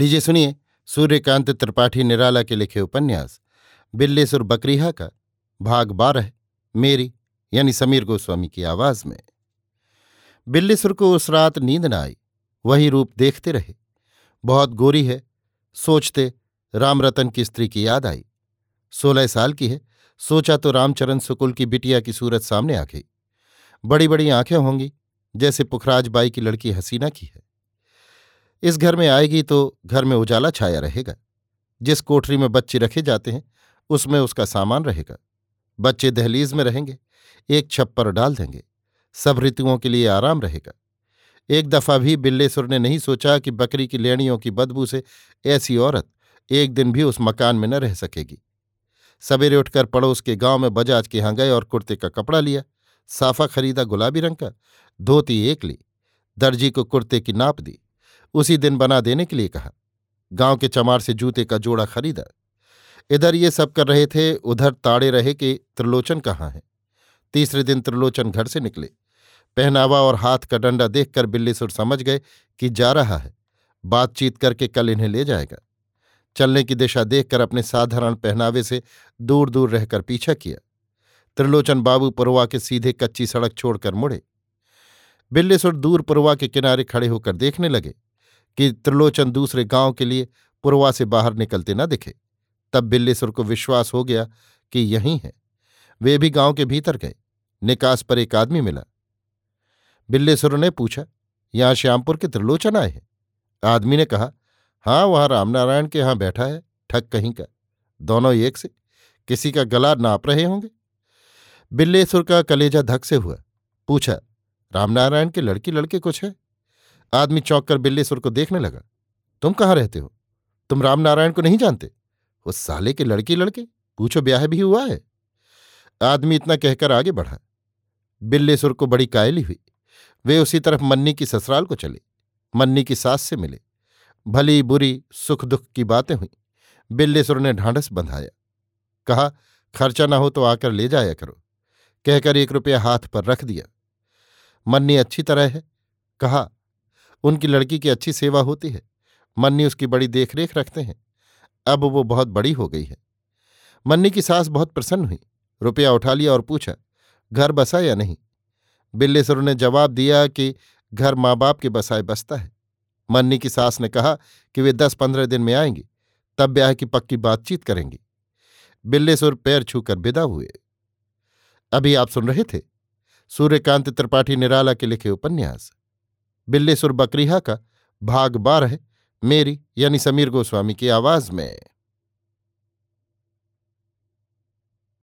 लीजिए, सुनिए। सूर्यकांत त्रिपाठी निराला के लिखे उपन्यास। बिल्लेसुर बकरीहा का भाग बारह, मेरी, यानी समीर गोस्वामी की आवाज़ में। बिल्लीसुर को उस रात नींद न आई। वही रूप देखते रहे। बहुत गोरी है, सोचते रामरतन की स्त्री की याद आई। सोलह साल की है, सोचा तो रामचरण सुकुल की बिटिया की सूरत सामने आ गई। बड़ी बड़ी आँखें होंगी, जैसे पुखराज बाई की लड़की हसीना की है। इस घर में आएगी तो घर में उजाला छाया रहेगा। जिस कोठरी में बच्चे रखे जाते हैं, उसमें उसका सामान रहेगा। बच्चे दहलीज में रहेंगे, एक छप्पर डाल देंगे। सब ऋतुओं के लिए आराम रहेगा। एक दफ़ा भी बिल्लेसुर ने नहीं सोचा कि बकरी की लेणियों की बदबू से ऐसी औरत एक दिन भी उस मकान में न रह सकेगी। सवेरे उठकर पड़ोस के गाँव में बजाज के यहाँ गए और कुर्ते का कपड़ा लिया, साफा खरीदा गुलाबी रंग का, धोती एक ली, दर्जी को कुर्ते की नाप दी। उसी दिन बना देने के लिए कहा। गाँव के चमार से जूते का जोड़ा खरीदा। इधर ये सब कर रहे थे, उधर ताड़े रहे कि त्रिलोचन कहाँ है। तीसरे दिन त्रिलोचन घर से निकले। पहनावा और हाथ का डंडा देखकर बिल्लीसुर समझ गए कि जा रहा है। बातचीत करके कल इन्हें ले जाएगा। चलने की दिशा देखकर अपने साधारण पहनावे से दूर दूर रहकर पीछा किया। त्रिलोचन बाबू पुरवा के सीधे कच्ची सड़क छोड़कर मुड़े। बिल्लीसुर दूर पुरवा के किनारे खड़े होकर देखने लगे। कि त्रिलोचन दूसरे गाँव के लिए पुरवा से बाहर निकलते न दिखे। तब बिल्लीसुर को विश्वास हो गया कि यही है। वे भी गाँव के भीतर गए। निकास पर एक आदमी मिला। बिल्लेसुर ने पूछा, यहाँ श्यामपुर के त्रिलोचन आए हैं? आदमी ने कहा हाँ वहाँ रामनारायण के यहाँ बैठा है, ठग कहीं का। दोनों एक से। किसी का गला नाप रहे होंगे? बिल्लेसुर का कलेजा धक से हुआ। पूछा, रामनारायण के लड़की लड़के कुछ है? आदमी चौंक कर बिल्लीसुर को देखने लगा। तुम कहाँ रहते हो? तुम रामनारायण को नहीं जानते? उस साले के लड़की लड़के पूछो ब्याह भी हुआ है? आदमी इतना कहकर आगे बढ़ा। बिल्लेसुर को बड़ी कायली हुई। वे उसी तरफ़ मन्नी की ससुराल को चले। मन्नी की सास से मिले। भली बुरी सुख दुख की बातें हुई। बिल्लेसुर ने ढांढस बंधाया। कहा, खर्चा ना हो तो आकर ले जाया करो। कहकर एक रुपया हाथ पर रख दिया। मन्नी अच्छी तरह है। कहा उनकी लड़की की अच्छी सेवा होती है। मन्नी उसकी बड़ी देखरेख रखते हैं। अब वो बहुत बड़ी हो गई है। मन्नी की सास बहुत प्रसन्न हुई। रुपया उठा लिया और पूछा, घर बसा या नहीं? बिल्लेसर ने जवाब दिया कि घर माँ बाप के बसाए बसता है। मन्नी की सास ने कहा कि वे दस पंद्रह दिन में आएँगी, तब ब्याह की पक्की बातचीत करेंगी। बिल्लेसुर पैर छूकर विदा हुए। अभी आप सुन रहे थे सूर्यकांत त्रिपाठी निराला के लिखे उपन्यास। बिल्लेसुर बकरीहा का भाग बारह मेरी यानी समीर गोस्वामी की आवाज़ में।